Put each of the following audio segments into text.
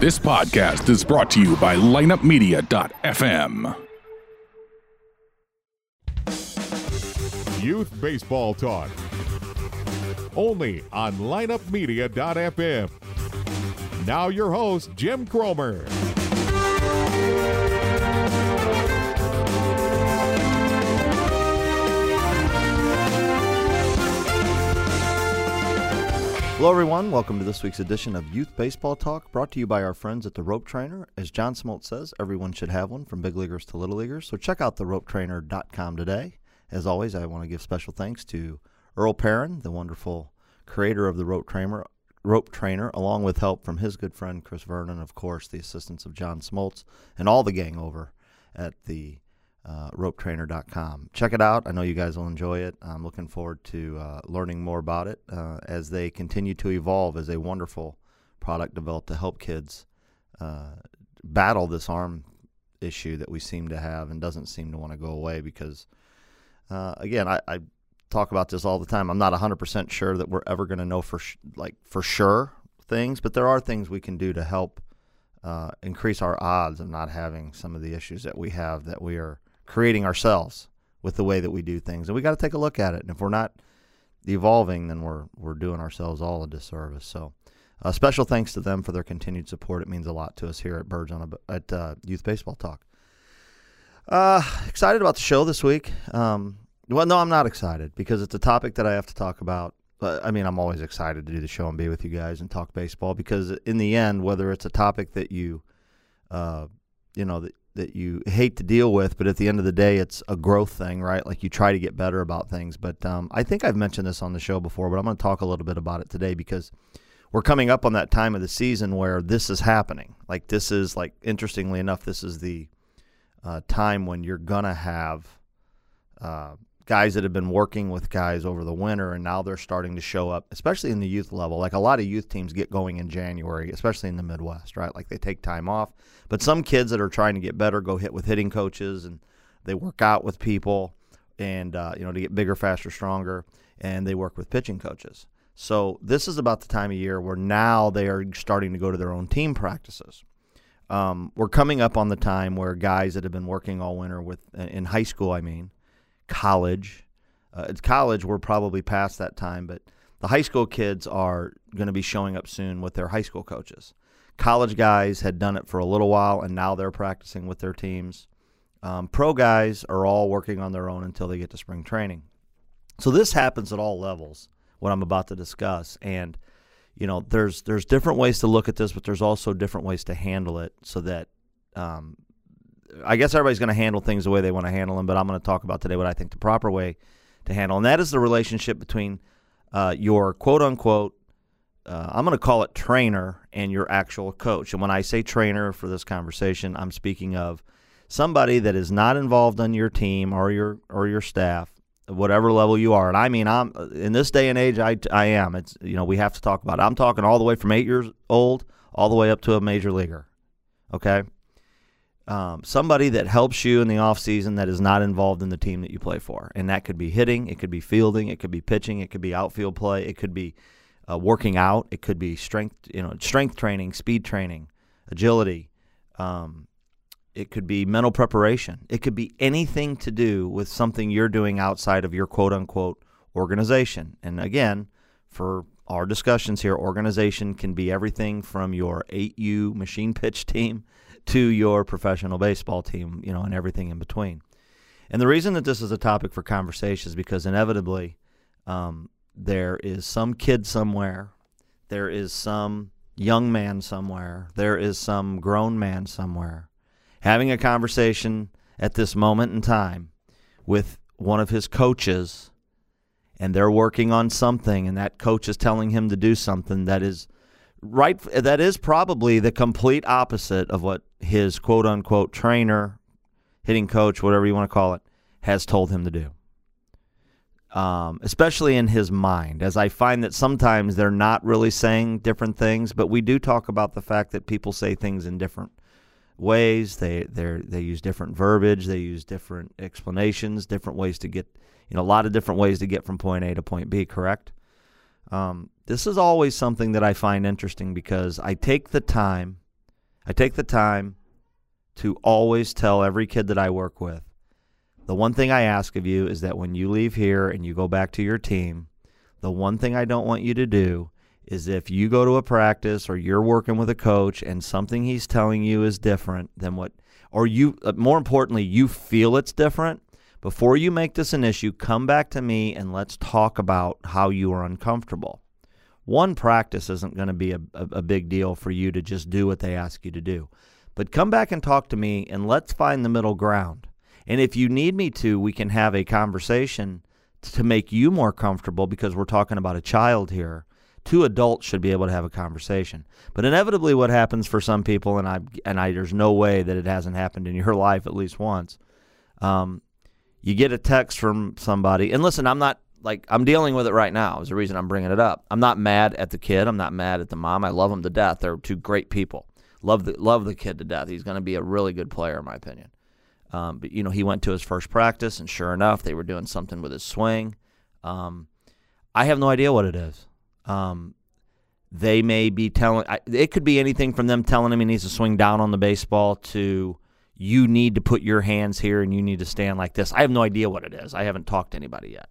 This podcast is brought to you by lineupmedia.fm. Youth Baseball Talk. Only on lineupmedia.fm. Now your host, Jim Cromer. Hello, everyone. Welcome to this week's edition of Youth Baseball Talk, brought to you by our friends at the Rope Trainer. As John Smoltz says, everyone should have one, from big leaguers to little leaguers. So check out theropetrainer.com today. As always, I want to give special thanks to Earl Perrin, the wonderful creator of the Rope Trainer, Rope Trainer, along with help from his good friend Chris Vernon, of course, the assistance of John Smoltz, and all the gang over at the uh, ropetrainer.com. Check it out. I know you guys will enjoy it. I'm looking forward to uh, learning more about it uh, as they continue to evolve as a wonderful product developed to help kids uh, battle this arm issue that we seem to have and doesn't seem to want to go away because, uh, again, I, I, talk about this all the time. I'm not 100% sure that we're ever going to know for sh- like for sure things, but there are things we can do to help uh, increase our odds of not having some of the issues that we have that we are creating ourselves with the way that we do things. And we got to take a look at it. And if we're not evolving, then we're we're doing ourselves all a disservice. So, uh, special thanks to them for their continued support. It means a lot to us here at Birds on a, at uh, Youth Baseball Talk. Uh, excited about the show this week. Um, well, no, I'm not excited because it's a topic that I have to talk about. I mean, I'm always excited to do the show and be with you guys and talk baseball because in the end, whether it's a topic that you, uh, you know, that that you hate to deal with, but at the end of the day, it's a growth thing, right? Like you try to get better about things. But um, I think I've mentioned this on the show before, but I'm going to talk a little bit about it today because we're coming up on that time of the season where this is happening. Like this is like interestingly enough, this is the uh, time when you're gonna have uh, guys that have been working with guys over the winter and now they're starting to show up, especially in the youth level. Like a lot of youth teams get going in January, especially in the Midwest, right? Like they take time off. But some kids that are trying to get better go hit with hitting coaches and they work out with people and, uh, you know, to get bigger, faster, stronger. And they work with pitching coaches. So this is about the time of year where now they are starting to go to their own team practices. Um, we're coming up on the time where guys that have been working all winter with in high school, I mean, college. Uh, it's college, we're probably past that time, but the high school kids are going to be showing up soon with their high school coaches. College guys had done it for a little while, and now they're practicing with their teams. Um, pro guys are all working on their own until they get to spring training. So this happens at all levels. What I'm about to discuss, and you know, there's there's different ways to look at this, but there's also different ways to handle it so that um, I guess everybody's going to handle things the way they want to handle them, but I'm going to talk about today what I think the proper way to handle, and that is the relationship between uh, your quote unquote, uh, I'm going to call it trainer, and your actual coach. And when I say trainer for this conversation, I'm speaking of somebody that is not involved on your team or your or your staff, whatever level you are. And I mean, I'm in this day and age, I, I am. It's you know we have to talk about. It. I'm talking all the way from eight years old all the way up to a major leaguer. Okay um, somebody that helps you in the offseason that is not involved in the team that you play for. And that could be hitting, it could be fielding, it could be pitching, it could be outfield play, it could be uh, working out, it could be strength, you know, strength training, speed training, agility. Um, it could be mental preparation. It could be anything to do with something you're doing outside of your quote unquote organization. And again, for our discussions here, organization can be everything from your 8U machine pitch team to your professional baseball team, you know, and everything in between. And the reason that this is a topic for conversation is because inevitably um, there is some kid somewhere, there is some young man somewhere, there is some grown man somewhere having a conversation at this moment in time with one of his coaches and they're working on something and that coach is telling him to do something that is right that is probably the complete opposite of what his quote unquote trainer, hitting coach, whatever you want to call it, has told him to do. Um, especially in his mind, as I find that sometimes they're not really saying different things, but we do talk about the fact that people say things in different ways. They they they use different verbiage. They use different explanations, different ways to get you know a lot of different ways to get from point A to point B. Correct. Um, this is always something that I find interesting because I take the time, I take the time to always tell every kid that I work with the one thing I ask of you is that when you leave here and you go back to your team, the one thing I don't want you to do is if you go to a practice or you're working with a coach and something he's telling you is different than what, or you, uh, more importantly, you feel it's different, before you make this an issue, come back to me and let's talk about how you are uncomfortable. One practice isn't going to be a, a, a, big deal for you to just do what they ask you to do. But come back and talk to me and let's find the middle ground. And if you need me to, we can have a conversation to make you more comfortable because we're talking about a child here. Two adults should be able to have a conversation. But inevitably what happens for some people and I and I there's no way that it hasn't happened in your life at least once. Um, you get a text from somebody and listen, I'm not like I'm dealing with it right now is the reason I'm bringing it up. I'm not mad at the kid. I'm not mad at the mom. I love them to death. They're two great people. Love the love the kid to death. He's going to be a really good player in my opinion. Um, but you know, he went to his first practice, and sure enough, they were doing something with his swing. Um, I have no idea what it is. Um, they may be telling. I, it could be anything from them telling him he needs to swing down on the baseball to you need to put your hands here and you need to stand like this. I have no idea what it is. I haven't talked to anybody yet,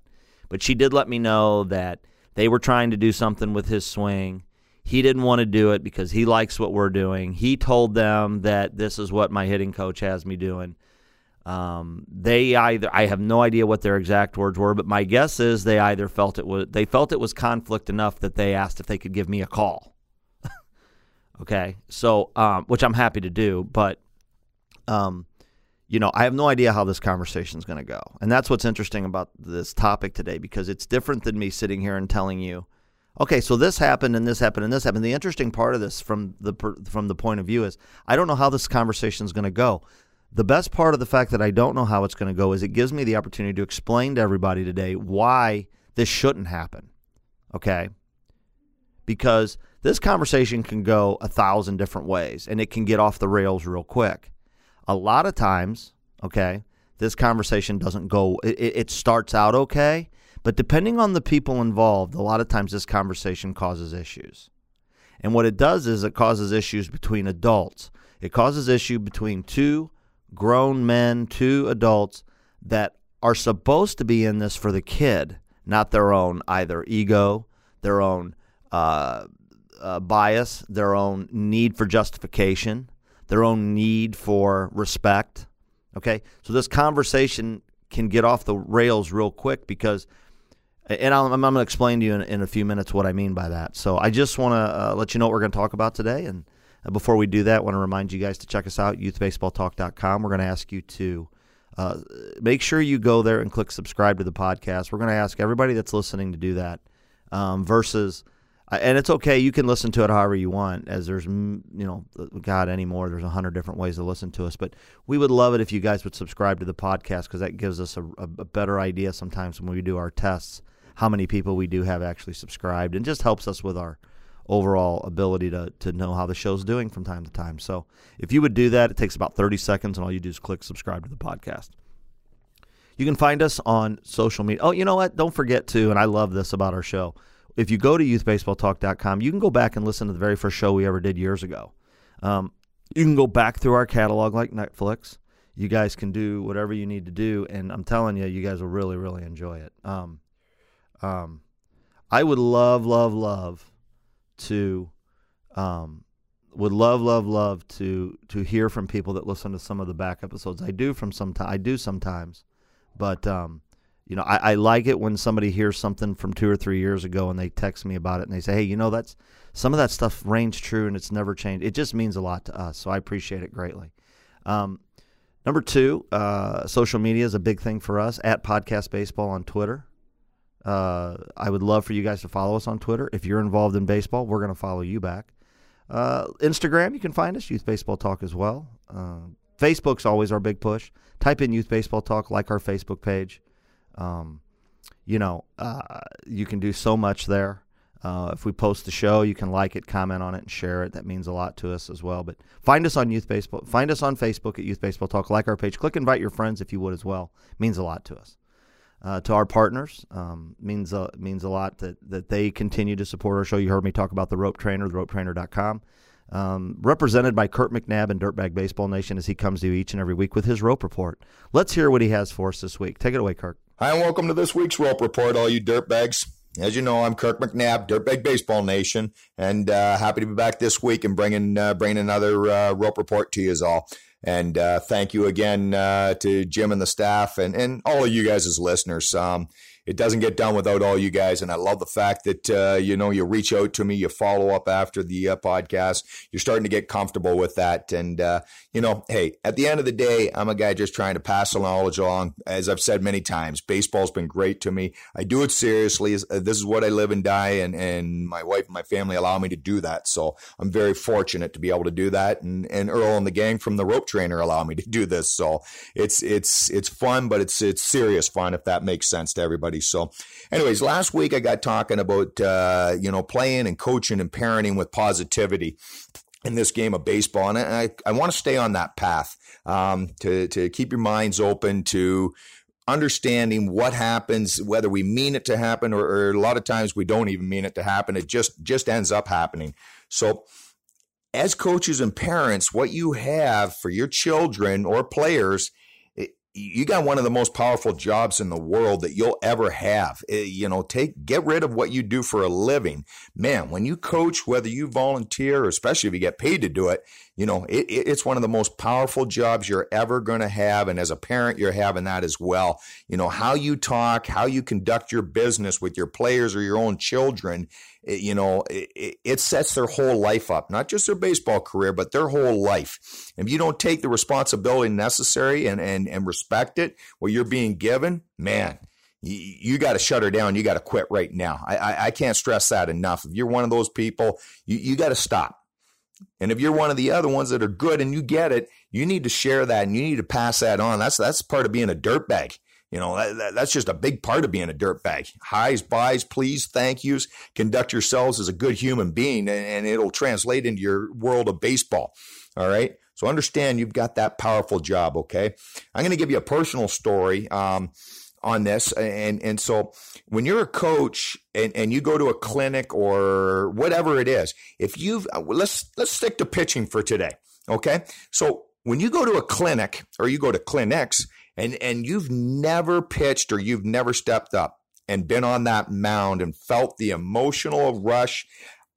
but she did let me know that they were trying to do something with his swing. He didn't want to do it because he likes what we're doing. He told them that this is what my hitting coach has me doing. Um, they either I have no idea what their exact words were, but my guess is they either felt it was they felt it was conflict enough that they asked if they could give me a call. okay, so um, which I'm happy to do, but um, you know I have no idea how this conversation is going to go, and that's what's interesting about this topic today because it's different than me sitting here and telling you. Okay, so this happened and this happened and this happened. The interesting part of this, from the from the point of view, is I don't know how this conversation is going to go. The best part of the fact that I don't know how it's going to go is it gives me the opportunity to explain to everybody today why this shouldn't happen. Okay? Because this conversation can go a thousand different ways and it can get off the rails real quick. A lot of times, okay, this conversation doesn't go, it, it starts out okay, but depending on the people involved, a lot of times this conversation causes issues. And what it does is it causes issues between adults. It causes issue between two grown men, two adults that are supposed to be in this for the kid, not their own either ego, their own uh, uh, bias, their own need for justification, their own need for respect. Okay, so this conversation can get off the rails real quick because, and i am going to explain to you in, in, a few minutes what I mean by that. So I just want to uh, let you know what we're going to talk about today and uh, before we do that, I want to remind you guys to check us out, youthbaseballtalk.com. We're going to ask you to uh, make sure you go there and click subscribe to the podcast. We're going to ask everybody that's listening to do that um, versus and it's okay you can listen to it however you want as there's you know uh, god anymore there's a hundred different ways to listen to us but we would love it if you guys would subscribe to the podcast because that gives us a, a, better idea sometimes when we do our tests how many people we do have actually subscribed and just helps us with our overall ability to, to know how the show's doing from time to time. So if you would do that, it takes about 30 seconds, and all you do is click subscribe to the podcast. You can find us on social media. Oh, you know what? Don't forget to, and I love this about our show. If you go to youthbaseballtalk.com, you can go back and listen to the very first show we ever did years ago. Um, you can go back through our catalog like Netflix. You guys can do whatever you need to do, and I'm telling you, you guys will really, really enjoy it. Um, um, I would love, love, love to um, would love love love to to hear from people that listen to some of the back episodes i do from some i do sometimes but um, you know I, I like it when somebody hears something from two or three years ago and they text me about it and they say hey you know that's some of that stuff reigns true and it's never changed it just means a lot to us so i appreciate it greatly um, number two uh, social media is a big thing for us at podcast baseball on twitter uh, I would love for you guys to follow us on Twitter. If you're involved in baseball, we're going to follow you back. Uh, Instagram, you can find us, Youth Baseball Talk as well. Uh, Facebook's always our big push. Type in Youth Baseball Talk, like our Facebook page. Um, you know, uh, you can do so much there. Uh, if we post the show, you can like it, comment on it, and share it. That means a lot to us as well. But find us on Youth Baseball. Find us on Facebook at Youth Baseball Talk. Like our page. Click invite your friends if you would as well. It means a lot to us. uh, to our partners. Um, means uh, means a lot that, that they continue to support our show. You heard me talk about the Rope Trainer, theropetrainer.com. Um, represented by Kurt McNabb and Dirtbag Baseball Nation as he comes to you each and every week with his rope report. Let's hear what he has for us this week. Take it away, Kurt. Hi, and welcome to this week's rope report, all you dirtbags. As you know, I'm Kirk McNabb, Dirtbag Baseball Nation, and uh, happy to be back this week and bringing uh, bringing another uh, rope report to you all. And uh, thank you again uh, to Jim and the staff and, and all of you guys as listeners. Um, it doesn't get done without all you guys. And I love the fact that, uh, you know, you reach out to me, you follow up after the uh, podcast. You're starting to get comfortable with that. And, uh, you know, hey, at the end of the day, I'm a guy just trying to pass the knowledge along. As I've said many times, baseball's been great to me. I do it seriously. Uh, this is what I live and die. And, and my wife and my family allow me to do that. So I'm very fortunate to be able to do that. And, and Earl and the gang from the rope trainer allow me to do this. So it's, it's, it's fun, but it's, it's serious fun if that makes sense to everybody so, anyways, last week I got talking about uh, you know playing and coaching and parenting with positivity in this game of baseball, and I I want to stay on that path um, to to keep your minds open to understanding what happens, whether we mean it to happen or, or, a lot of times we don't even mean it to happen. It just just ends up happening. So, as coaches and parents, what you have for your children or players you got one of the most powerful jobs in the world that you'll ever have. Eh, you know, take get rid of what you do for a living. Man, when you coach, whether you volunteer or especially if you get paid to do it, you know, it, it's one of the most powerful jobs you're ever going to have. And as a parent, you're having that as well. You know, how you talk, how you conduct your business with your players or your own children it, you know, it, it, sets their whole life up, not just their baseball career, but their whole life. If you don't take the responsibility necessary and, and, and respect it, what you're being given, man, you, you got to shut her down. You got to quit right now. I, I, I, can't stress that enough. If you're one of those people, you, you got to stop. And if you're one of the other ones that are good and you get it, you need to share that and you need to pass that on. That's that's part of being a dirtbag. You know, that, that, that's just a big part of being a dirtbag. Highs, buys, please, thank yous. Conduct yourselves as a good human being, and, and it'll translate into your world of baseball. All right. So understand you've got that powerful job. Okay. I'm going to give you a personal story. Um, on this. And and so when you're a coach and, and you go to a clinic or whatever it is, if you've let's let's stick to pitching for today. Okay. So when you go to a clinic or you go to clinics, and and you've never pitched or you've never stepped up and been on that mound and felt the emotional rush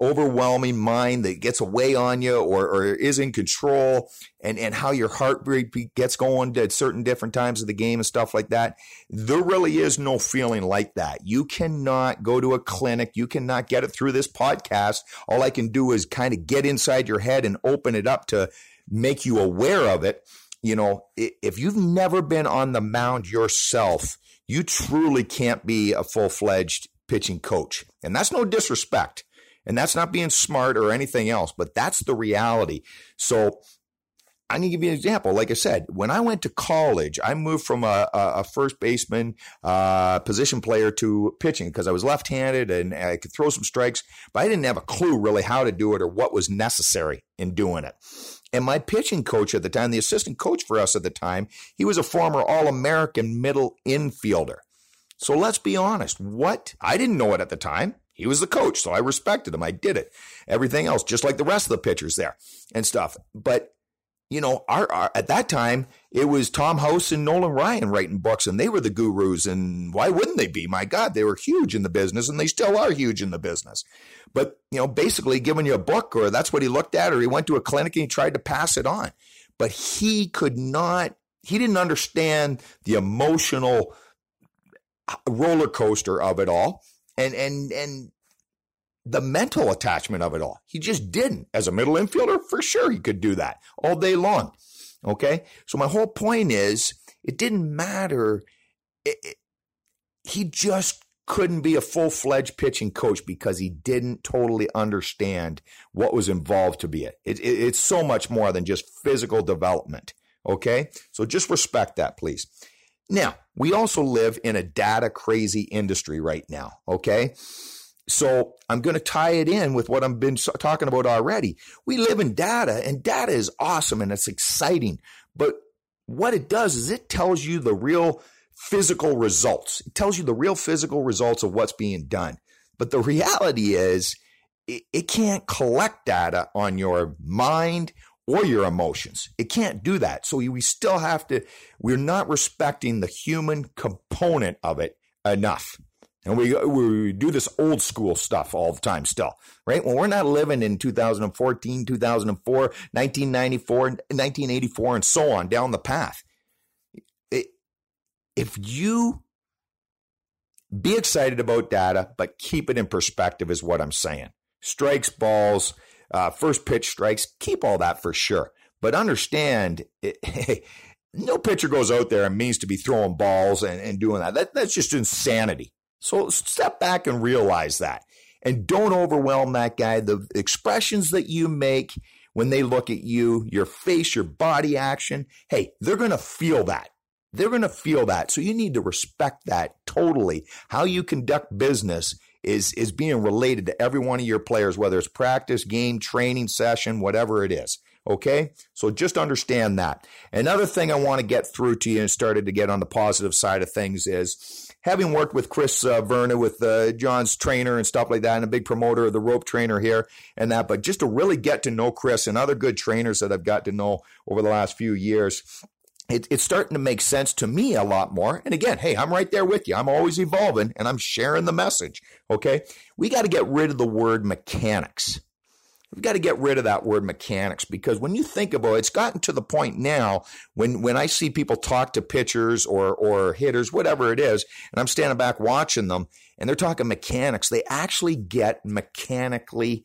overwhelming mind that gets away on you or, or is in control and, and how your heart gets going at certain different times of the game and stuff like that. There really is no feeling like that. You cannot go to a clinic. You cannot get it through this podcast. All I can do is kind of get inside your head and open it up to make you aware of it you know, if you've never been on the mound yourself, you truly can't be a full fledged pitching coach. And that's no disrespect. And that's not being smart or anything else, but that's the reality. So going to give you an example. Like I said, when I went to college, I moved from a, a first baseman uh, position player to pitching because I was left handed and I could throw some strikes, but I didn't have a clue really how to do it or what was necessary in doing it. And my pitching coach at the time, the assistant coach for us at the time, he was a former All American middle infielder. So let's be honest. What? I didn't know it at the time. He was the coach, so I respected him. I did it. Everything else, just like the rest of the pitchers there and stuff. But you know, our, our, at that time it was Tom House and Nolan Ryan writing books, and they were the gurus. And why wouldn't they be? My God, they were huge in the business, and they still are huge in the business. But you know, basically giving you a book, or that's what he looked at, or he went to a clinic and he tried to pass it on. But he could not. He didn't understand the emotional uh, roller coaster of it all, and and and the mental attachment of it all. He just didn't. As a middle infielder, for sure, he could do that all day long. Okay. So my whole point is it didn't matter. It, it, he just couldn't be a full fledged pitching coach because he didn't totally understand what was involved to be it. it. It's so much more than just physical development. Okay. So just respect that, please. Now, we also live in a data crazy industry right now. Okay. So I'm going to tie it in with what I've been talking about already. We live in data and data is awesome and it's exciting. But what it does is it tells you the real physical results. It tells you the real physical results of what's being done. But the reality is, it, it can't collect data on your mind or your emotions. It can't do that. So we still have to, we're not respecting the human component of it enough. And we, we do this old school stuff all the time still, right? Well, we're not living in 2014, 2004, 1994, 1984, and so on down the path. It, if you be excited about data, but keep it in perspective, is what I'm saying. Strikes, balls, uh, first pitch strikes, keep all that for sure. But understand, it, no pitcher goes out there and means to be throwing balls and, and doing that. that. That's just insanity. So step back and realize that. And don't overwhelm that guy. The expressions that you make when they look at you, your face, your body action, hey, they're going to feel that. They're going to feel that. So you need to respect that totally. How you conduct business is, is being related to every one of your players, whether it's practice, game, training session, whatever it is. Okay? So just understand that. Another thing I want to get through to you and started to get on the positive side of things is having worked with Chris uh, Verna, with uh, John's trainer and stuff like that, and a big promoter of the rope trainer here and that, but just to really get to know Chris and other good trainers that I've got to know over the last few years, it, it's starting to make sense to me a lot more. And again, hey, I'm right there with you. I'm always evolving and I'm sharing the message. Okay. We got to get rid of the word mechanics. We've got to get rid of that word mechanics because when you think about it, it's gotten to the point now when, when I see people talk to pitchers or, or hitters, whatever it is, and I'm standing back watching them and they're talking mechanics, they actually get mechanically,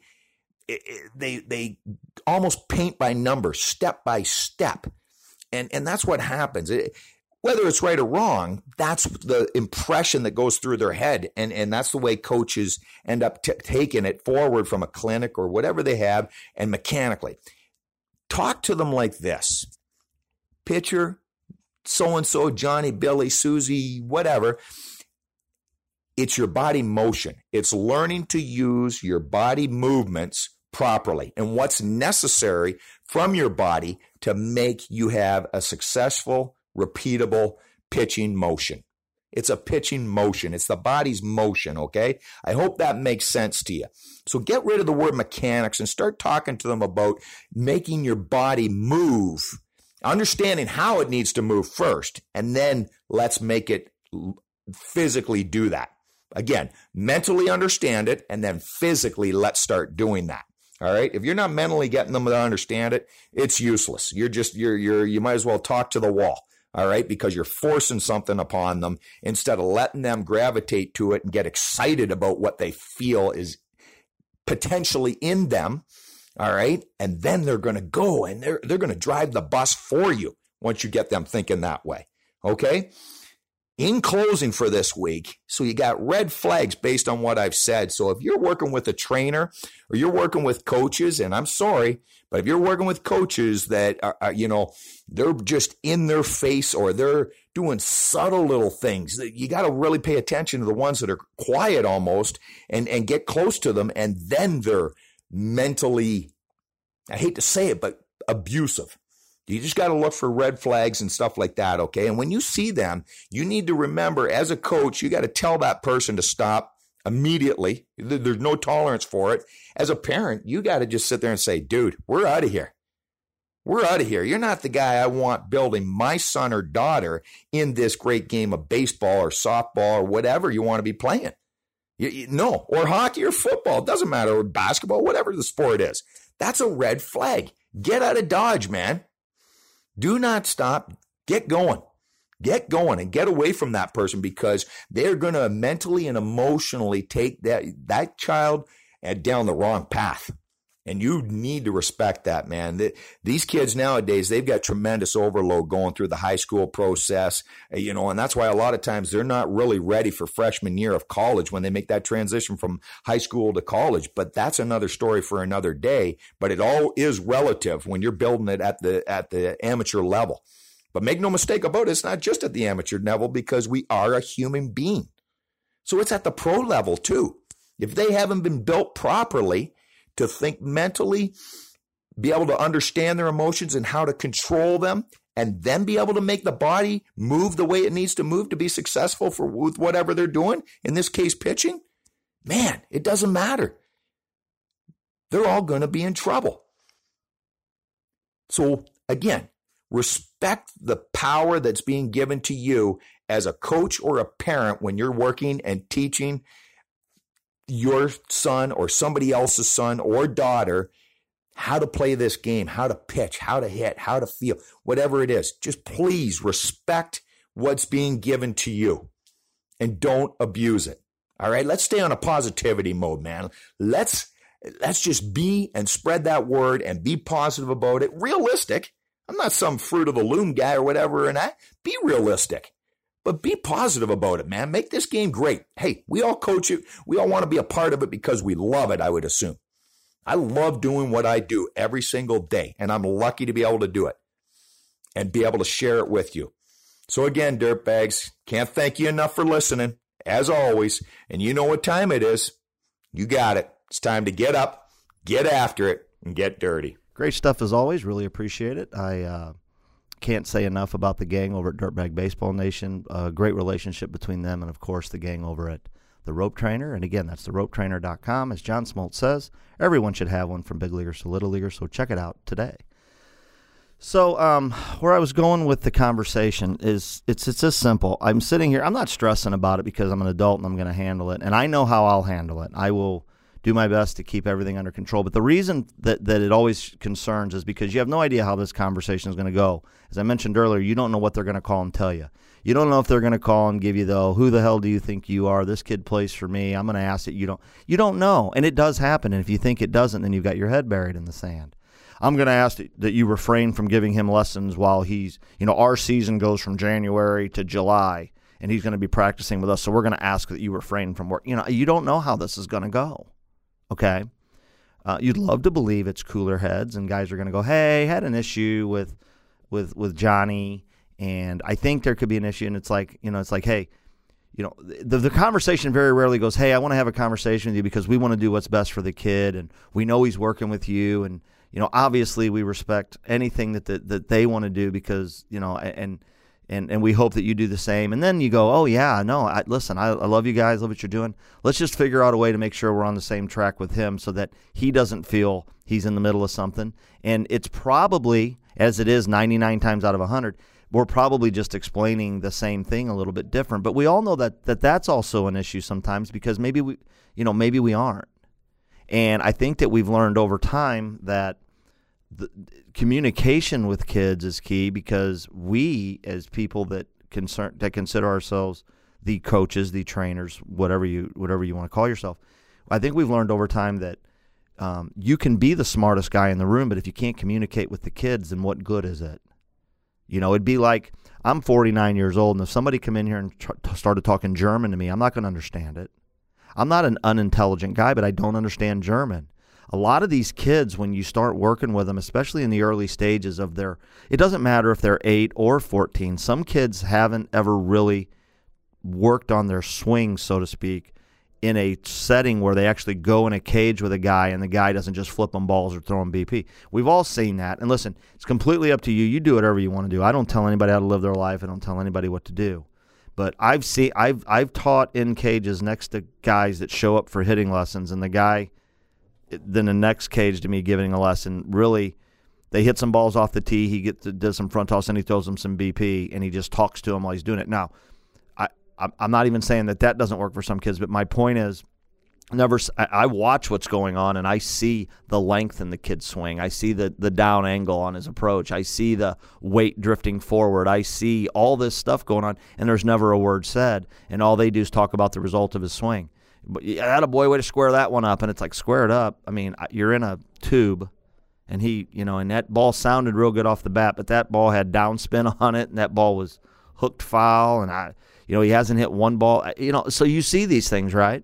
eh, eh, they, they almost paint by numbers, step by step. And, and that's what happens. It, whether it's right or wrong, that's the impression that goes through their head. And, and that's the way coaches end up t- taking it forward from a clinic or whatever they have and mechanically. Talk to them like this pitcher, so and so, Johnny, Billy, Susie, whatever. It's your body motion. It's learning to use your body movements properly and what's necessary from your body to make you have a successful repeatable pitching motion. It's a pitching motion. It's the body's motion, okay? I hope that makes sense to you. So get rid of the word mechanics and start talking to them about making your body move, understanding how it needs to move first, and then let's make it physically do that. Again, mentally understand it, and then physically let's start doing that. All right. If you're not mentally getting them to understand it, it's useless. You're just, you're, you're, you might as well talk to the wall all right, because you're forcing something upon them instead of letting them gravitate to it and get excited about what they feel is potentially in them. All right. And then they're going to go and they're, they're going to drive the bus for you once you get them thinking that way. Okay in closing for this week, so you got red flags based on what I've said. So if you're working with a trainer or you're working with coaches, and I'm sorry, but if you're working with coaches that are, are you know, they're just in their face or they're doing subtle little things, you got to really pay attention to the ones that are quiet almost and, and get close to them. And then they're mentally, I hate to say it, but abusive. You just got to look for red flags and stuff like that, okay? And when you see them, you need to remember as a coach, you got to tell that person to stop immediately. There's no tolerance for it. As a parent, you got to just sit there and say, dude, we're out of here. We're out of here. You're not the guy I want building my son or daughter in this great game of baseball or softball or whatever you want to be playing. You, you, no, or hockey or football. It doesn't matter, or basketball, whatever the sport is. That's a red flag. Get out of Dodge, man. Do not stop. Get going. Get going and get away from that person because they're going to mentally and emotionally take that, that child eh, down the wrong path. And you need to respect that, man. These kids nowadays, they've got tremendous overload going through the high school process, uh, you know, and that's why a lot of times they're not really ready for freshman year of college when they make that transition from high school to college. But that's another story for another day. But it all is relative when you're building it at the, at the amateur level. But make no mistake about it, it's not just at the amateur level because we are a human being. So it's at the pro level too. If they haven't been built properly, to think mentally, be able to understand their emotions and how to control them, and then be able to make the body move the way it needs to move to be successful for with whatever they're doing, in this case pitching, man, it doesn't matter. They're all going to be in trouble. So again, respect the power that's being given to you as a coach or a parent when you're working and teaching your son or somebody else's son or daughter how to play this game, how to pitch, how to hit, how to feel, whatever it is. Just please respect what's being given to you and don't abuse it. All right, let's stay on a positivity mode, man. Let's let's just be and spread that word and be positive about it. Realistic. I'm not some fruit of the loom guy or whatever, and I be realistic. But be positive about it, man. Make this game great. Hey, we all coach it. We all want to be a part of it because we love it, I would assume. I love doing what I do every single day, and I'm lucky to be able to do it and be able to share it with you. So, again, dirtbags, can't thank you enough for listening, as always. And you know what time it is. You got it. It's time to get up, get after it, and get dirty. Great stuff as always. Really appreciate it. I uh, can't say enough about the gang over at Dirtbag Baseball Nation. A great relationship between them and, of course, the gang over at the Rope Trainer. And again, that's theropetrainer.com. As John Smoltz says, everyone should have one from big leaguers to little leaguers. So check it out today. So, um, where I was going with the conversation is it's it's this simple. I'm sitting here. I'm not stressing about it because I'm an adult and I'm going to handle it, and I know how I'll handle it. I will do my best to keep everything under control. But the reason that, that it always concerns is because you have no idea how this conversation is going to go. As I mentioned earlier, you don't know what they're going to call and tell you. You don't know if they're going to call and give you the who the hell do you think you are? This kid plays for me. I'm going to ask it. You don't. You don't know, and it does happen. And if you think it doesn't, then you've got your head buried in the sand. I'm going to ask that you refrain from giving him lessons while he's, you know, our season goes from January to July, and he's going to be practicing with us. So we're going to ask that you refrain from work. You know, you don't know how this is going to go. Okay. Uh, you'd love to believe it's cooler heads and guys are going to go, "Hey, had an issue with with with Johnny, and I think there could be an issue." And it's like, you know, it's like, hey, you know, the the conversation very rarely goes, "Hey, I want to have a conversation with you because we want to do what's best for the kid, and we know he's working with you, and you know, obviously we respect anything that that, that they want to do because you know, and." And and we hope that you do the same. And then you go, oh yeah, no, I, listen, I, I love you guys, love what you're doing. Let's just figure out a way to make sure we're on the same track with him, so that he doesn't feel he's in the middle of something. And it's probably as it is 99 times out of 100 we're probably just explaining the same thing a little bit different but we all know that, that that's also an issue sometimes because maybe we you know maybe we aren't and i think that we've learned over time that the, communication with kids is key because we, as people that concern that consider ourselves the coaches, the trainers, whatever you whatever you want to call yourself, I think we've learned over time that um, you can be the smartest guy in the room, but if you can't communicate with the kids, then what good is it? You know, it'd be like I'm 49 years old, and if somebody come in here and tr- started talking German to me, I'm not going to understand it. I'm not an unintelligent guy, but I don't understand German a lot of these kids, when you start working with them, especially in the early stages of their, it doesn't matter if they're eight or 14, some kids haven't ever really worked on their swing, so to speak, in a setting where they actually go in a cage with a guy and the guy doesn't just flip them balls or throw them BP. We've all seen that. And listen, it's completely up to you. You do whatever you want to do. I don't tell anybody how to live their life. I don't tell anybody what to do. But I've seen I've I've taught in cages next to guys that show up for hitting lessons and the guy – then the next cage to me giving a lesson. Really, they hit some balls off the tee. He gets does some front toss and he throws them some BP and he just talks to him while he's doing it. Now, I I'm not even saying that that doesn't work for some kids, but my point is. Never, I watch what's going on, and I see the length in the kid's swing. I see the the down angle on his approach. I see the weight drifting forward. I see all this stuff going on, and there's never a word said. And all they do is talk about the result of his swing. But had a boy way to square that one up, and it's like square it up. I mean, you're in a tube, and he, you know, and that ball sounded real good off the bat, but that ball had downspin on it, and that ball was hooked foul, and I, you know, he hasn't hit one ball. Uh, you know, so you see these things, right?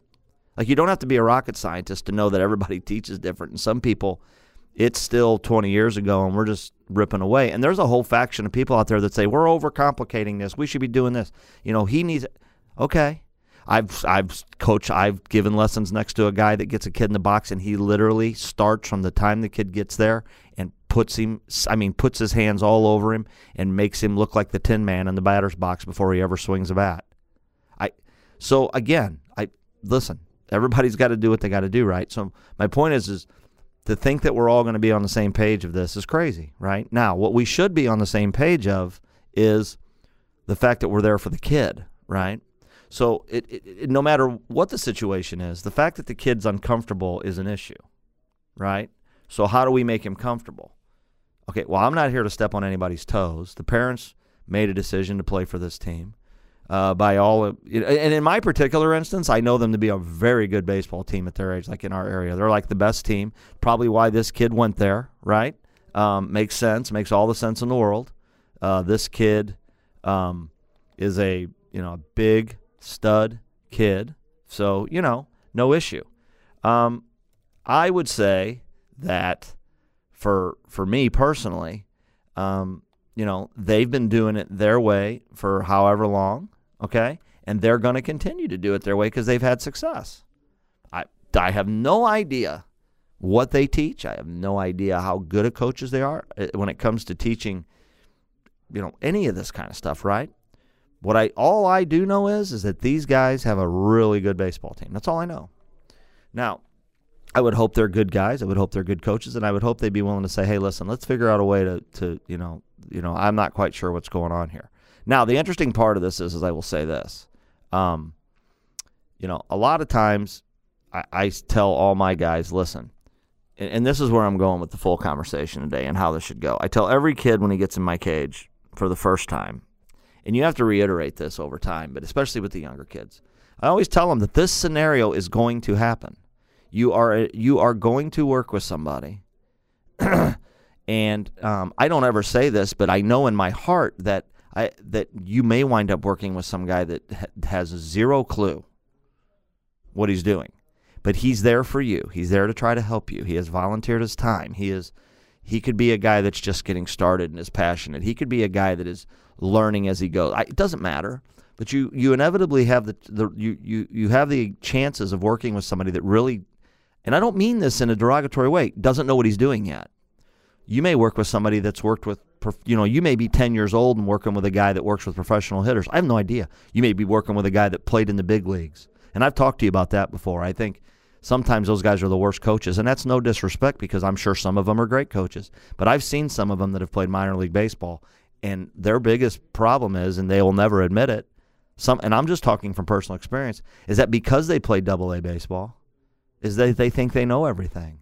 Like you don't have to be a rocket scientist to know that everybody teaches different, and some people, it's still 20 years ago, and we're just ripping away. And there's a whole faction of people out there that say we're overcomplicating this. We should be doing this. You know, he needs. Okay, I've I've coached I've given lessons next to a guy that gets a kid in the box and he literally starts from the time the kid gets there and puts him, I mean, puts his hands all over him and makes him look like the Tin Man in the batter's box before he ever swings a bat. I, so again, I listen. Everybody's got to do what they got to do, right? So my point is, is to think that we're all going to be on the same page of this is crazy, right? Now, what we should be on the same page of is the fact that we're there for the kid, right? So it, it, it, no matter what the situation is, the fact that the kid's uncomfortable is an issue, right? So how do we make him comfortable? Okay, well, I'm not here to step on anybody's toes. The parents made a decision to play for this team. Uh, by all, of, and in my particular instance, I know them to be a very good baseball team at their age, like in our area. They're like the best team. Probably why this kid went there, right? Um, makes sense. Makes all the sense in the world. Uh, this kid um, is a you know a big stud kid, so you know no issue. Um, I would say that for for me personally, um, you know, they've been doing it their way for however long, okay? And they're going to continue to do it their way because they've had success. I I have no idea what they teach. I have no idea how good of coaches they are uh, when it comes to teaching you know any of this kind of stuff, right? What I all I do know is is that these guys have a really good baseball team. That's all I know. Now, I would hope they're good guys. I would hope they're good coaches, and I would hope they'd be willing to say, "Hey, listen, let's figure out a way to, to you know, you know, I'm not quite sure what's going on here." Now, the interesting part of this is, is I will say this, um, you know, a lot of times I, I tell all my guys, listen, and, and this is where I'm going with the full conversation today and how this should go. I tell every kid when he gets in my cage for the first time, and you have to reiterate this over time, but especially with the younger kids, I always tell them that this scenario is going to happen you are you are going to work with somebody and um, I don't ever say this, but I know in my heart that I that you may wind up working with some guy that ha- has zero clue what he's doing, but he's there for you. He's there to try to help you. He has volunteered his time. He is he could be a guy that's just getting started and is passionate. He could be a guy that is learning as he goes. I, it doesn't matter, but you you inevitably have the, the you, you you have the chances of working with somebody that really and I don't mean this in a derogatory way, doesn't know what he's doing yet. You may work with somebody that's worked with, you know, you may be 10 years old and working with a guy that works with professional hitters. I have no idea. You may be working with a guy that played in the big leagues. And I've talked to you about that before. I think sometimes those guys are the worst coaches. And that's no disrespect because I'm sure some of them are great coaches. But I've seen some of them that have played minor league baseball. And their biggest problem is, and they will never admit it, some, and I'm just talking from personal experience, is that because they play double A baseball, is they, they think they know everything.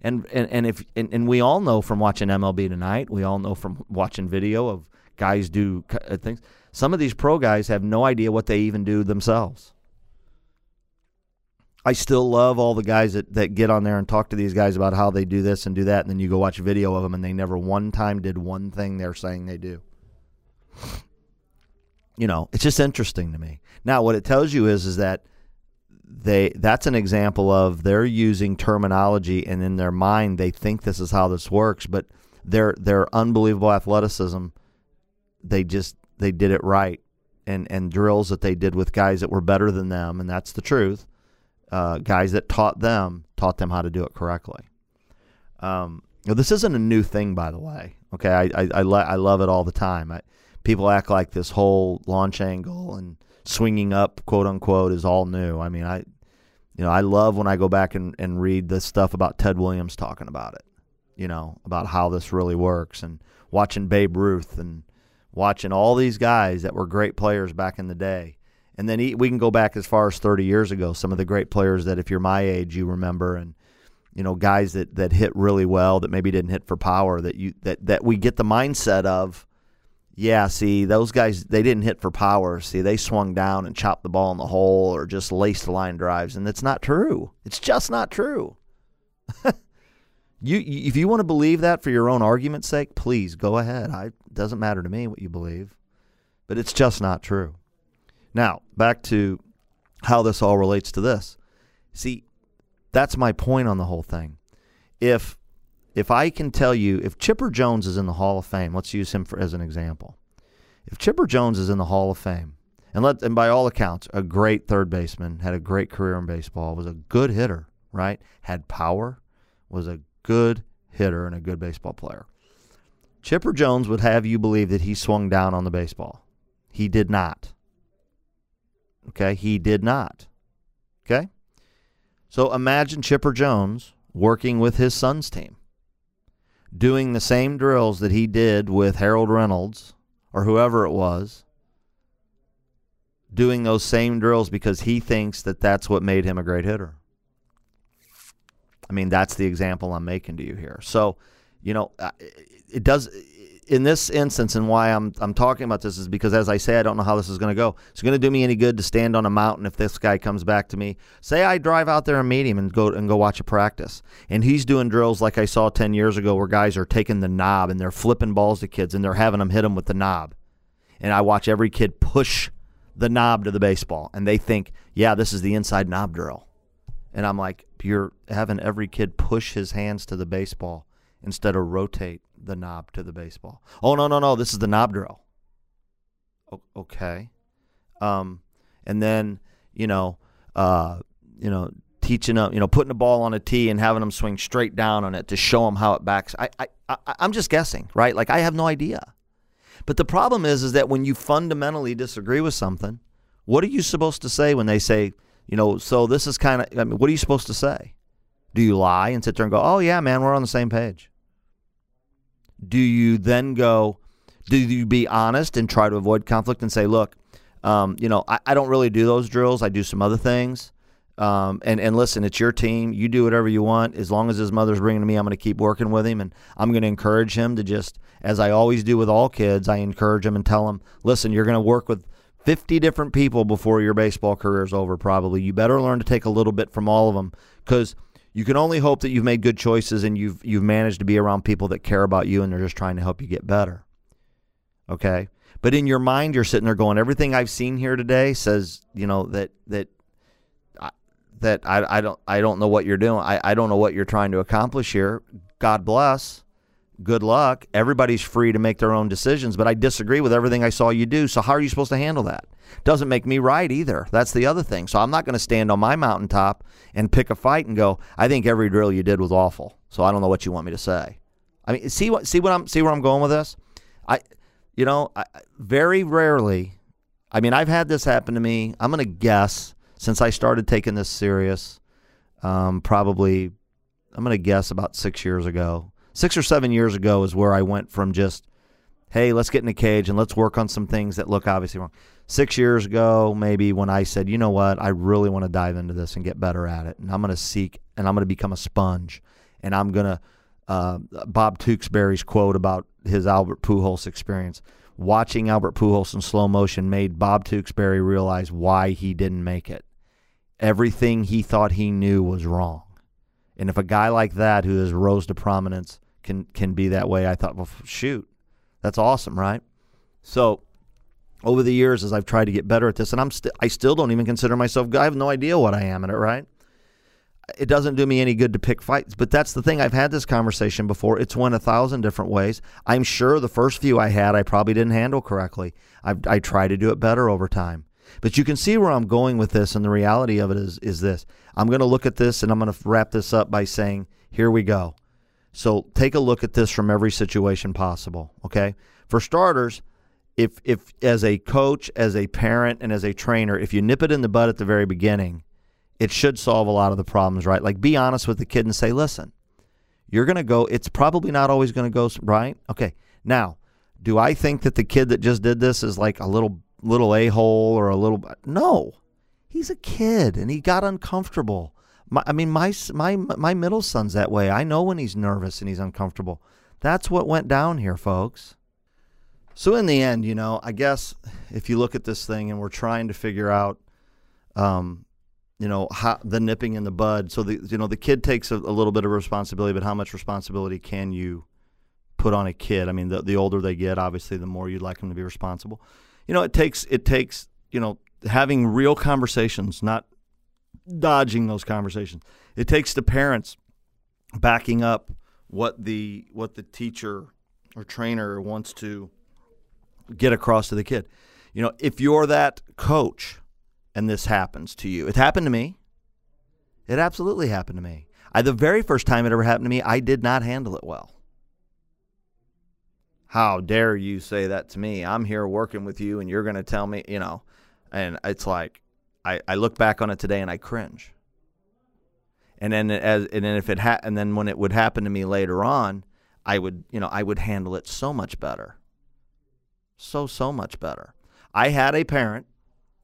And, and, and if and, and we all know from watching MLB tonight, we all know from watching video of guys do uh, things. Some of these pro guys have no idea what they even do themselves. I still love all the guys that, that get on there and talk to these guys about how they do this and do that, and then you go watch a video of them and they never one time did one thing they're saying they do. You know, it's just interesting to me. Now, what it tells you is is that they that's an example of they're using terminology and in their mind they think this is how this works but their their unbelievable athleticism they just they did it right and and drills that they did with guys that were better than them and that's the truth uh, guys that taught them taught them how to do it correctly um, this isn't a new thing by the way okay i i, I, lo- I love it all the time I, people act like this whole launch angle and swinging up, quote unquote, is all new. I mean, I, you know, I love when I go back and, and read the stuff about Ted Williams talking about it, you know, about how this really works and watching Babe Ruth and watching all these guys that were great players back in the day. And then he, we can go back as far as 30 years ago, some of the great players that if you're my age, you remember and, you know, guys that, that hit really well that maybe didn't hit for power that you, that, that we get the mindset of, yeah, see, those guys, they didn't hit for power. See, they swung down and chopped the ball in the hole or just laced line drives. And that's not true. It's just not true. you, if you want to believe that for your own argument's sake, please go ahead. I, it doesn't matter to me what you believe, but it's just not true. Now, back to how this all relates to this. See, that's my point on the whole thing. If if I can tell you, if Chipper Jones is in the Hall of Fame, let's use him for, as an example. If Chipper Jones is in the Hall of Fame, and let and by all accounts, a great third baseman, had a great career in baseball, was a good hitter, right? Had power, was a good hitter and a good baseball player. Chipper Jones would have you believe that he swung down on the baseball. He did not. Okay, he did not. Okay? So imagine Chipper Jones working with his son's team, doing the same drills that he did with Harold Reynolds or whoever it was, doing those same drills because he thinks that that's what made him a great hitter. I mean, that's the example I'm making to you here. So, you know, it does in this instance, and why I'm I'm talking about this is because, as I say, I don't know how this is going to go. It's going to do me any good to stand on a mountain if this guy comes back to me. Say I drive out there and meet him and go and go watch a practice, and he's doing drills like I saw ten years ago, where guys are taking the knob and they're flipping balls to kids and they're having them hit them with the knob, and I watch every kid push the knob to the baseball, and they think, yeah, this is the inside knob drill, and I'm like, you're having every kid push his hands to the baseball instead of rotate the knob to the baseball. Oh no no no! This is the knob drill. O- okay, um, and then you know, uh, you know, teaching them, you know, putting the ball on a tee and having them swing straight down on it to show them how it backs. I, I, I I'm just guessing, right? Like I have no idea. But the problem is, is that when you fundamentally disagree with something, what are you supposed to say when they say, you know, so this is kind of, I mean, what are you supposed to say? Do you lie and sit there and go, oh, yeah, man, we're on the same page? Do you then go, do you be honest and try to avoid conflict and say, look, um, you know, I, I, don't really do those drills. I do some other things. Um, and, and listen, it's your team. You do whatever you want. As long as his mother's bringing to me, I'm going to keep working with him. And I'm going to encourage him to just, as I always do with all kids, I encourage him and tell him, listen, you're going to work with 50 different people before your baseball career is over, probably. You better learn to take a little bit from all of them because you can only hope that you've made good choices and you've you've managed to be around people that care about you and they're just trying to help you get better. Okay? But in your mind you're sitting there going everything I've seen here today says, you know, that that that I, I don't I don't know what you're doing. I, I don't know what you're trying to accomplish here. God bless. Good luck. Everybody's free to make their own decisions, but I disagree with everything I saw you do. So how are you supposed to handle that? Doesn't make me right either. That's the other thing. So I'm not going to stand on my mountaintop and pick a fight and go, I think every drill you did was awful. So I don't know what you want me to say. I mean, see what see what I'm see where I'm going with this? I you know, I, very rarely I mean, I've had this happen to me. I'm going to guess since I started taking this serious um, probably I'm going to guess about 6 years ago. 6 or 7 years ago is where I went from just hey, let's get in a cage and let's work on some things that look obviously wrong six years ago, maybe when I said, you know what, I really want to dive into this and get better at it, and I'm going to seek and I'm going to become a sponge, and I'm going to uh, Bob Tewksbury's quote about his Albert Pujols experience. Watching Albert Pujols in slow motion made Bob Tewksbury realize why he didn't make it. Everything he thought he knew was wrong. And if a guy like that who has rose to prominence can can be that way, I thought, well, shoot, that's awesome, right? So over the years as I've tried to get better at this, and I'm st- I still don't even consider myself. I have no idea what I am at it. Right? It doesn't do me any good to pick fights, but that's the thing. I've had this conversation before. It's went a thousand different ways. I'm sure the first few I had, I probably didn't handle correctly. I've, I try to do it better over time. But you can see where I'm going with this, and the reality of it is is this. I'm going to look at this, and I'm going to wrap this up by saying, here we go. So take a look at this from every situation possible. Okay. For starters, if if as a coach, as a parent, and as a trainer, if you nip it in the bud at the very beginning, it should solve a lot of the problems, right? Like be honest with the kid and say, listen, you're going to go. It's probably not always going to go right. Okay. Now, do I think that the kid that just did this is like a little little a hole or a little? No, he's a kid and he got uncomfortable. My, I mean, my my my middle son's that way. I know when he's nervous and he's uncomfortable. That's what went down here, folks. So in the end, you know, I guess if you look at this thing and we're trying to figure out, um, you know, how, the nipping in the bud. So the you know the kid takes a, a, little bit of responsibility, but how much responsibility can you put on a kid? I mean, the the older they get, obviously, the more you'd like them to be responsible. You know, it takes it takes you know having real conversations, not dodging those conversations. It takes the parents backing up what the what the teacher or trainer wants to get across to the kid. You know, if you're that coach and this happens to you, it happened to me. It absolutely happened to me. I, the very first time it ever happened to me, I did not handle it well. How dare you say that to me? I'm here working with you and you're going to tell me, you know. And it's like, I, I look back on it today and I cringe. And then as and then if it ha- and then when it would happen to me later on, I would you know I would handle it so much better. So so much better. I had a parent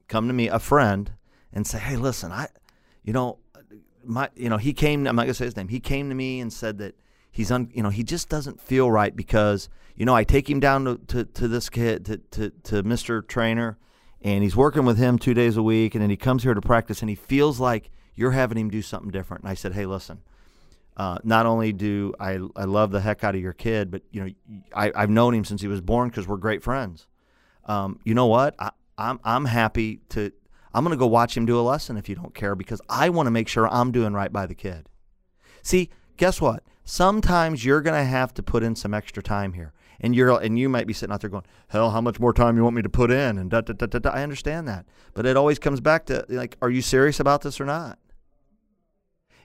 come to me, a friend, and say, "Hey, listen, I, you know, my, you know, he came. I'm not gonna say his name. He came to me and said that he's un, you know, he just doesn't feel right because you know I take him down to to, to this kid to, to to Mr. Trainer, and he's working with him two days a week, and then he comes here to practice, and he feels like you're having him do something different. And I said, hey, listen. Uh, not only do I, I love the heck out of your kid, but you know I, I've known him since he was born because we're great friends. Um, you know what? I, I'm I'm happy to I'm going to go watch him do a lesson if you don't care because I want to make sure I'm doing right by the kid. See, guess what? Sometimes you're going to have to put in some extra time here. And you're and you might be sitting out there going, "Hell, how much more time you want me to put in?" And da da da da. da. I understand that, but it always comes back to like, are you serious about this or not?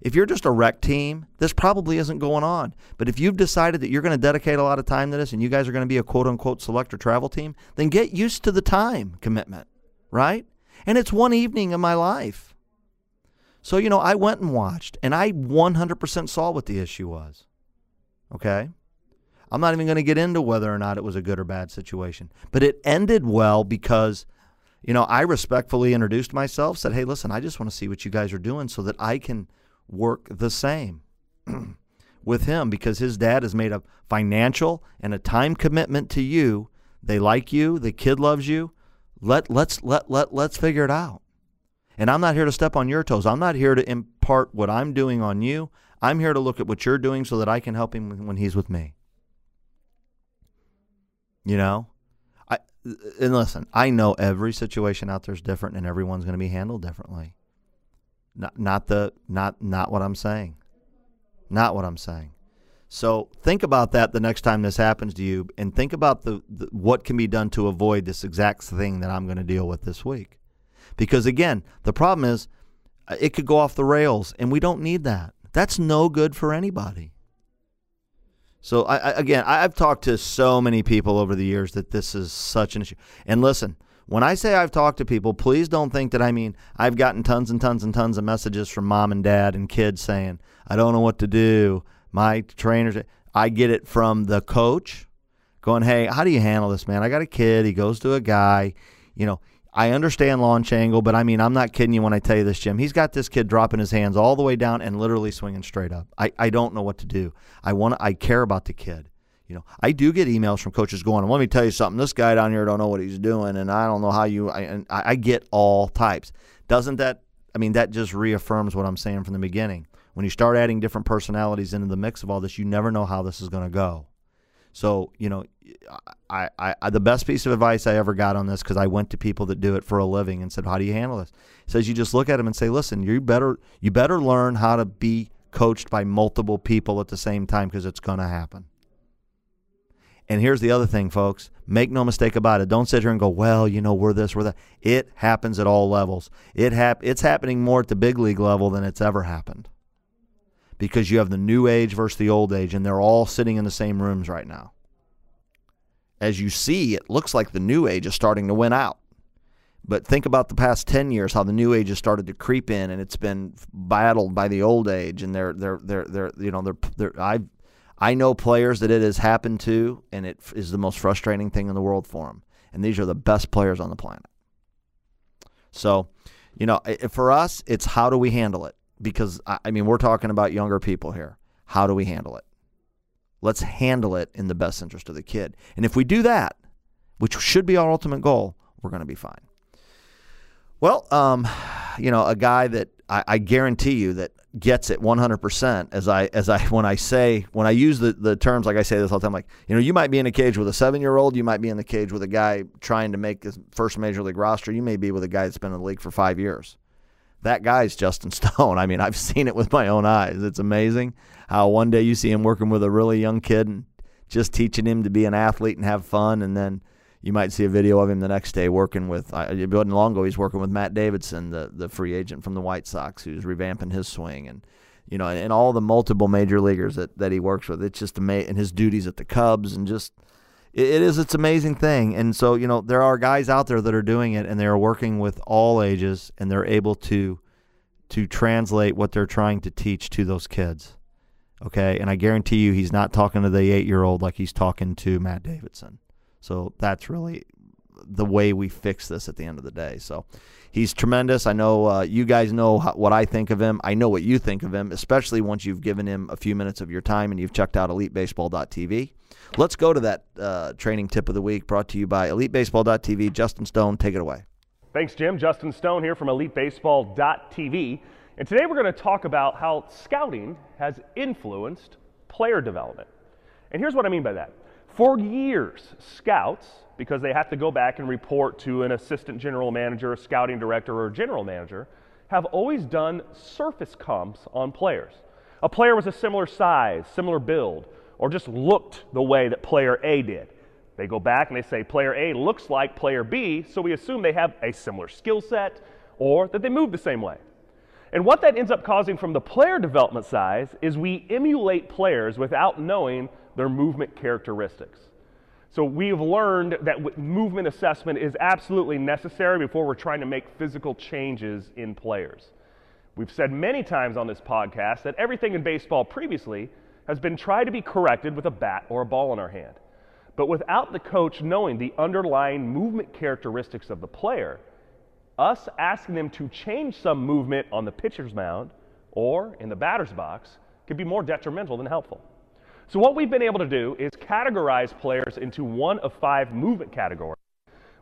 If you're just a rec team, this probably isn't going on. But if you've decided that you're going to dedicate a lot of time to this and you guys are going to be a quote unquote selector travel team, then get used to the time commitment, right? And it's one evening of my life. So, you know, I went and watched and I 100% saw what the issue was. Okay? I'm not even going to get into whether or not it was a good or bad situation. But it ended well because, you know, I respectfully introduced myself, said, hey, listen, I just want to see what you guys are doing so that I can work the same with him because his dad has made a financial and a time commitment to you. They like you, the kid loves you. Let let's let let let's figure it out. And I'm not here to step on your toes. I'm not here to impart what I'm doing on you. I'm here to look at what you're doing so that I can help him when he's with me. You know? I and listen, I know every situation out there is different and everyone's going to be handled differently. Not not the not not what I'm saying. Not what I'm saying. So think about that the next time this happens to you, and think about the, the what can be done to avoid this exact thing that I'm going to deal with this week. Because again, the problem is uh, it could go off the rails, and we don't need that. That's no good for anybody. So I, I, again, I've talked to so many people over the years that this is such an issue. And listen, when I say I've talked to people, please don't think that I mean I've gotten tons and tons and tons of messages from mom and dad and kids saying, I don't know what to do my trainers. I get it from the coach going, hey, how do you handle this, man? I got a kid. He goes to a guy. You know, I understand launch angle, but I mean, I'm not kidding you when I tell you this, Jim. He's got this kid dropping his hands all the way down and literally swinging straight up. I, I don't know what to do. I want I care about the kid. You know, I do get emails from coaches going, let me tell you something. This guy down here don't know what he's doing, and I don't know how you. I, and I, I get all types. Doesn't that? I mean, that just reaffirms what I'm saying from the beginning when you start adding different personalities into the mix of all this, you never know how this is going to go. So, you know, I, I, I, the best piece of advice I ever got on this because I went to people that do it for a living and said, "How do you handle this?" Says you just look at them and say, "Listen, you better you better learn how to be coached by multiple people at the same time because it's going to happen." And here's the other thing, folks. Make no mistake about it. Don't sit here and go, "Well, you know, we're this, we're that." It happens at all levels. It hap- it's happening more at the big league level than it's ever happened because you have the new age versus the old age, and they're all sitting in the same rooms right now. As you see, it looks like the new age is starting to win out. But think about the past 10 years, how the new age has started to creep in and it's been battled by the old age. And they're, they're, they're, they're you know, they're, they're, I, I know players that it has happened to, and it is the most frustrating thing in the world for them. And these are the best players on the planet. So, you know, for us, it's how do we handle it? Because I mean, we're talking about younger people here. How do we handle it? Let's handle it in the best interest of the kid. And if we do that, which should be our ultimate goal, we're going to be fine. Well, um, you know, a guy that I, I, guarantee you that gets it 100% as I as I when I say when I use the, the terms like I say this all the time like you know you might be in a cage with a seven year old you might be in the cage with a guy trying to make his first major league roster you may be with a guy that's been in the league for five years that guy's Justin Stone. I mean, I've seen it with my own eyes. It's amazing how one day you see him working with a really young kid and just teaching him to be an athlete and have fun, and then you might see a video of him the next day working with. It wasn't long ago. He's working with Matt Davidson, the the free agent from the White Sox, who's revamping his swing, and you know, and, all the multiple major leaguers that, that he works with. It's just amazing, and his duties at the Cubs, and just it, is it's amazing thing. And so you know, there are guys out there that are doing it, and they are working with all ages, and they're able to to translate what they're trying to teach to those kids. Okay, and I guarantee you, he's not talking to the eight year old like he's talking to Matt Davidson. So that's really the way we fix this at the end of the day. So he's tremendous. I know uh, you guys know how, what I think of him. I know what you think of him, especially once you've given him a few minutes of your time and you've checked out EliteBaseball.tv. Let's go to that uh, training tip of the week brought to you by EliteBaseball.tv. Justin Stone, take it away. Thanks, Jim. Justin Stone here from EliteBaseball.tv. And today we're going to talk about how scouting has influenced player development. And here's what I mean by that. For years, scouts because they have to go back and report to an assistant general manager, a scouting director, or a general manager, have always done surface comps on players. A player was a similar size, similar build, or just looked the way that player A did. They go back and they say player A looks like player B, so we assume they have a similar skill set or that they move the same way. And what that ends up causing from the player development side is we emulate players without knowing their movement characteristics. So we've learned that movement assessment is absolutely necessary before we're trying to make physical changes in players. We've said many times on this podcast that everything in baseball previously has been tried to be corrected with a bat or a ball in our hand. But without the coach knowing the underlying movement characteristics of the player, us asking them to change some movement on the pitcher's mound or in the batter's box could be more detrimental than helpful. So, what we've been able to do is categorize players into one of five movement categories,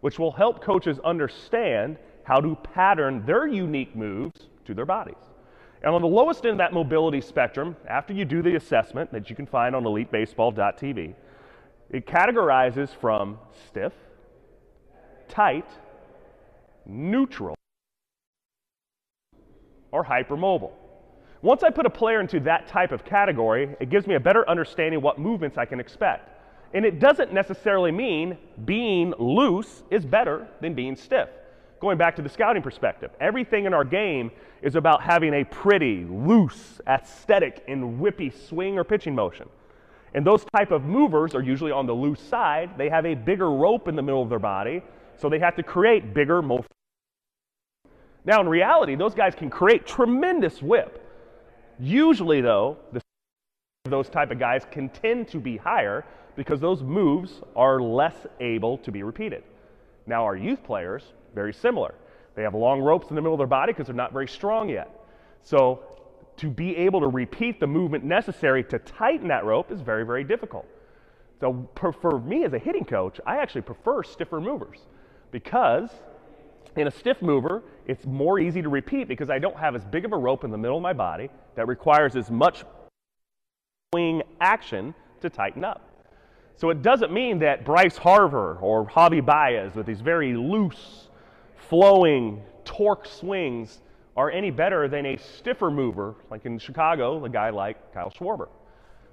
which will help coaches understand how to pattern their unique moves to their bodies. And on the lowest end of that mobility spectrum, after you do the assessment that you can find on elitebaseball.tv, it categorizes from stiff, tight, neutral, or hypermobile. Once I put a player into that type of category, it gives me a better understanding what movements I can expect. And it doesn't necessarily mean being loose is better than being stiff. Going back to the scouting perspective, everything in our game is about having a pretty, loose, aesthetic, and whippy swing or pitching motion. And those type of movers are usually on the loose side. They have a bigger rope in the middle of their body, so they have to create bigger, more. Now, in reality, those guys can create tremendous whip. Usually, though, the those type of guys can tend to be higher because those moves are less able to be repeated. Now, our youth players, very similar. They have long ropes in the middle of their body because they're not very strong yet. So, to be able to repeat the movement necessary to tighten that rope is very, very difficult. So, for me as a hitting coach, I actually prefer stiffer movers because in a stiff mover, it's more easy to repeat because I don't have as big of a rope in the middle of my body that requires as much swing action to tighten up. So it doesn't mean that Bryce Harper or Javi Baez with these very loose, flowing torque swings are any better than a stiffer mover, like in Chicago, a guy like Kyle Schwarber.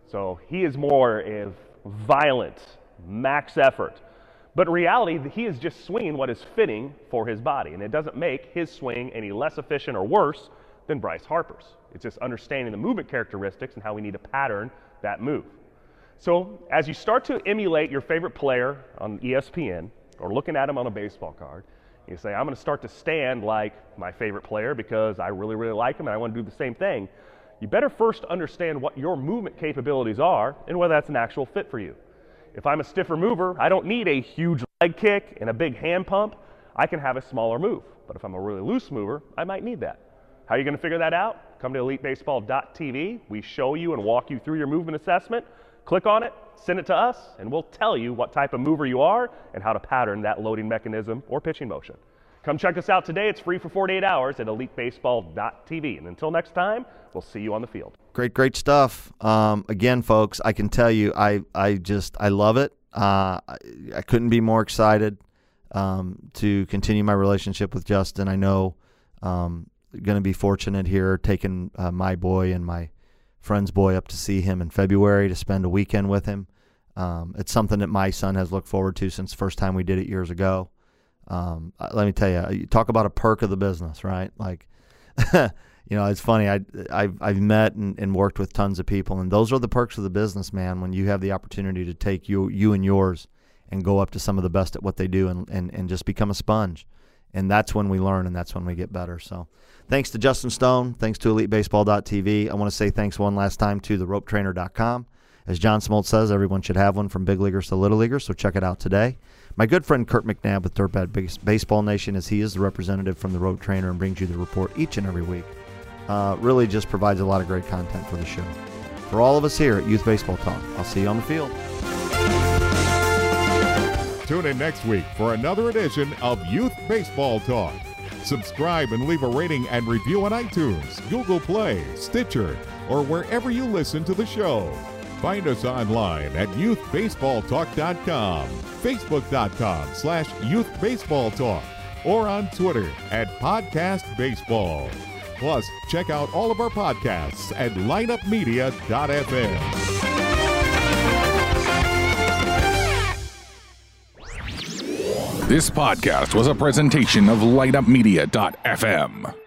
So he is more of violent, max effort. But reality, he is just swinging what is fitting for his body, and it doesn't make his swing any less efficient or worse than Bryce Harper's. It's just understanding the movement characteristics and how we need to pattern that move. So, as you start to emulate your favorite player on ESPN or looking at him on a baseball card, you say, I'm going to start to stand like my favorite player because I really, really like him and I want to do the same thing. You better first understand what your movement capabilities are and whether that's an actual fit for you. If I'm a stiffer mover, I don't need a huge leg kick and a big hand pump. I can have a smaller move. But if I'm a really loose mover, I might need that. How are you going to figure that out? Come to elitebaseball.tv. We show you and walk you through your movement assessment. Click on it, send it to us, and we'll tell you what type of mover you are and how to pattern that loading mechanism or pitching motion. Come check us out today. It's free for 48 hours at elitebaseball.tv. And until next time, we'll see you on the field. Great, great stuff. Um, again, folks, I can tell you, I, I just, I love it. Uh, I, I, couldn't be more excited um, to continue my relationship with Justin. I know um, going to be fortunate here, taking uh, my boy and my friend's boy up to see him in February to spend a weekend with him. Um, it's something that my son has looked forward to since the first time we did it years ago. Um, uh, let me tell you, you talk about a perk of the business, right? Like, you know, it's funny. I I've, I've met and, and worked with tons of people, and those are the perks of the business, man. When you have the opportunity to take you you and yours and go up to some of the best at what they do, and and, and just become a sponge, and that's when we learn, and that's when we get better. So, thanks to Justin Stone, thanks to EliteBaseball.tv. I want to say thanks one last time to the RopeTrainer.com. As John Smoltz says, everyone should have one from big leaguers to little leaguers, so check it out today. My good friend Kurt McNabb with Dirtbag Baseball Nation, as he is the representative from the Rope Trainer and brings you the report each and every week, uh, really just provides a lot of great content for the show. For all of us here at Youth Baseball Talk, I'll see you on the field. Tune in next week for another edition of Youth Baseball Talk. Subscribe and leave a rating and review on iTunes, Google Play, Stitcher, or wherever you listen to the show. Find us online at youthbaseballtalk.com, facebook.com slash youthbaseballtalk, or on Twitter at podcastbaseball. Plus, check out all of our podcasts at lineupmedia.fm. This podcast was a presentation of lineupmedia.fm.